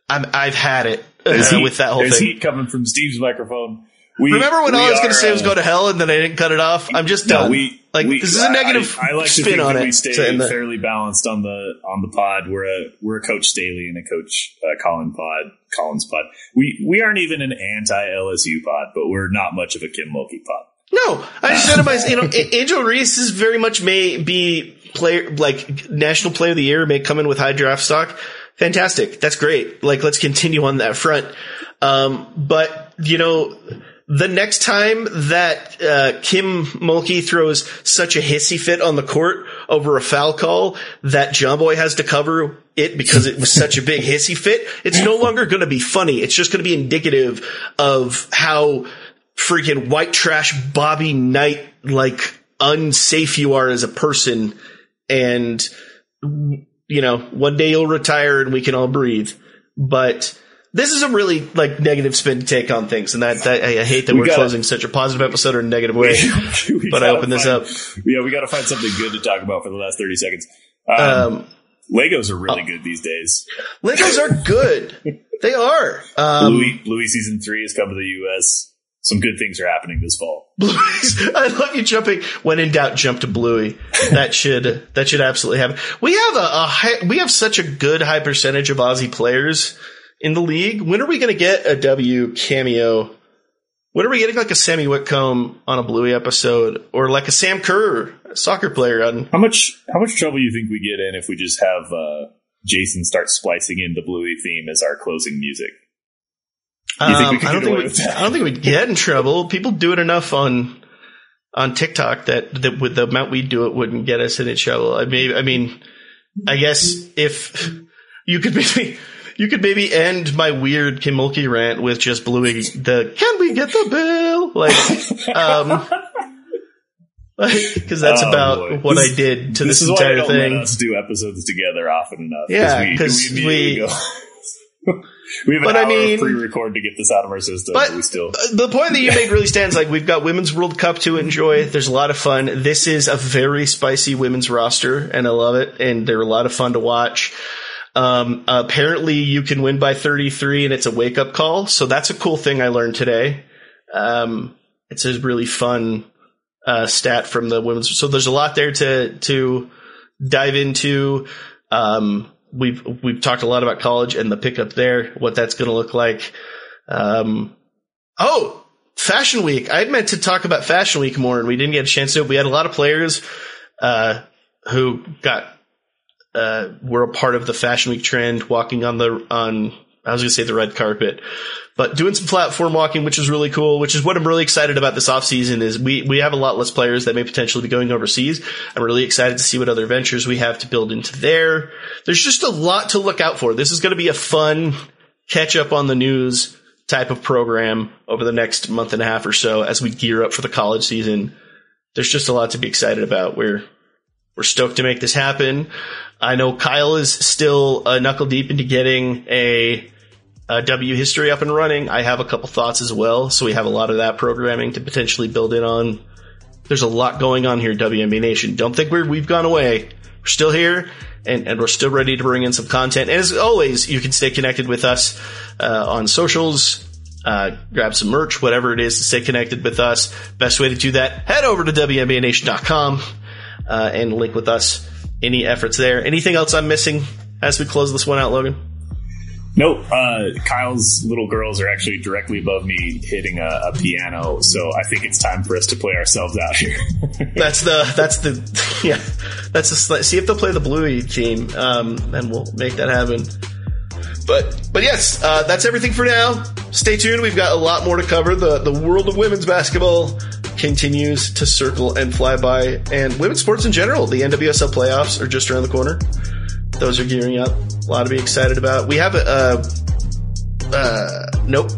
I'm, I've had it uh, heat- with that whole there's thing. heat coming from Steve's microphone. We, Remember when all I was going to say was uh, go to hell, and then I didn't cut it off? I'm just No, done. we like we- this is a negative I, I like to spin think on that it. We stay fairly balanced on the on the pod. We're a we're a Coach Staley and a Coach uh, Collen pod, Collins pod. We we aren't even an anti LSU pod, but we're not much of a Kim Mulkey pod. No, I just said myself, you know, Angel Reese is very much may be player like national player of the year, may come in with high draft stock. Fantastic, that's great. Like, let's continue on that front. Um, but you know, the next time that uh, Kim Mulkey throws such a hissy fit on the court over a foul call that John Boy has to cover it because it was such a big hissy fit, it's no longer going to be funny. It's just going to be indicative of how freaking white trash Bobby Knight like unsafe you are as a person and you know one day you'll retire and we can all breathe but this is a really like negative spin take on things and that, that I, hate that We we are closing such a positive episode in a negative way We but I opened this up Yeah, we got to find something good to talk about for the last thirty seconds. Um, um Legos are really Oh. good these days. Legos are good they are um Bluey Bluey season three has come to the U.S. Some good things are happening this fall. Bluey's. I love you jumping. When in doubt, jump to Bluey. That should that should absolutely happen. We have a, a high, we have such a good high percentage of Aussie players in the league. When are we going to get a W cameo? When are we getting like a Sammy Whitcomb on a Bluey episode, or like a Sam Kerr a soccer player on? How much how much trouble you think we get in if we just have uh, Jason start splicing in the Bluey theme as our closing music? Do you think we Um, I don't think we, I don't think we'd get in trouble. People do it enough on on TikTok that that with the amount we do it wouldn't get us in trouble. I mean, I mean, I guess if you could maybe you could maybe end my weird Kim Mulkey rant with just blowing the "Can we get the bill?" like, um, because that's Oh, about boy. what This- I did to This this, is why they entire thing. let us do episodes together often enough. Yeah, 'cause immediately we- go- we have an But I hour mean- of pre-record to get this out of our system. But- But we still the point that you make really stands. Like we've got Women's World Cup to enjoy. There's a lot of fun. This is a very spicy women's roster, and I love it. And they're a lot of fun to watch. Um, apparently, you can win by 33, and it's a wake up call. So that's a cool thing I learned today. Um, it's a really fun uh, stat from the women's. So there's a lot there to to dive into. Um, we've we've talked a lot about college and the pickup there, what that's going to look like. Um, oh, Fashion Week. I meant to talk about Fashion Week more, and we didn't get a chance to. We had a lot of players uh, who got uh, were a part of the Fashion Week trend, walking on the on. I was going to say the red carpet, but doing some platform walking, which is really cool. Which is what I'm really excited about this offseason is we we have a lot less players that may potentially be going overseas. I'm really excited to see what other ventures we have to build into there. There's just a lot to look out for. This is going to be a fun catch up on the news type of program over the next month and a half or so as we gear up for the college season. There's just a lot to be excited about. We're we're stoked to make this happen. I know Kyle is still uh, knuckle deep into getting a, a W history up and running. I have a couple thoughts as well, so we have a lot of that programming to potentially build in on. There's a lot going on here, WNBA Nation. Don't think we're, we've gone away. We're still here, and, and we're still ready to bring in some content. And as always, you can stay connected with us uh, on socials. Uh, grab some merch, whatever it is to stay connected with us. Best way to do that, head over to WNBANation.com uh, and link with us. Any efforts there? Anything else I'm missing as we close this one out, Logan? Nope. Uh, Kyle's little girls are actually directly above me hitting a, a piano, so I think it's time for us to play ourselves out here. That's the that's the yeah that's the see if they'll play the Bluey theme, um, and we'll make that happen. But but yes, uh, that's everything for now. Stay tuned. We've got a lot more to cover. The the world of women's basketball continues to circle and fly by, and women's sports in general. The NWSL playoffs are just around the corner. Those are gearing up. A lot to be excited about. We have a uh, uh, nope.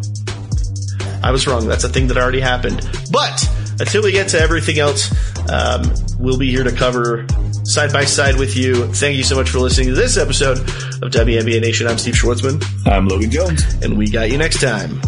I was wrong. That's a thing that already happened. But until we get to everything else, um, we'll be here to cover side by side with you. Thank you so much for listening to this episode of WNBA Nation. I'm Steve Schwartzman, I'm Logan Jones. and we got you next time.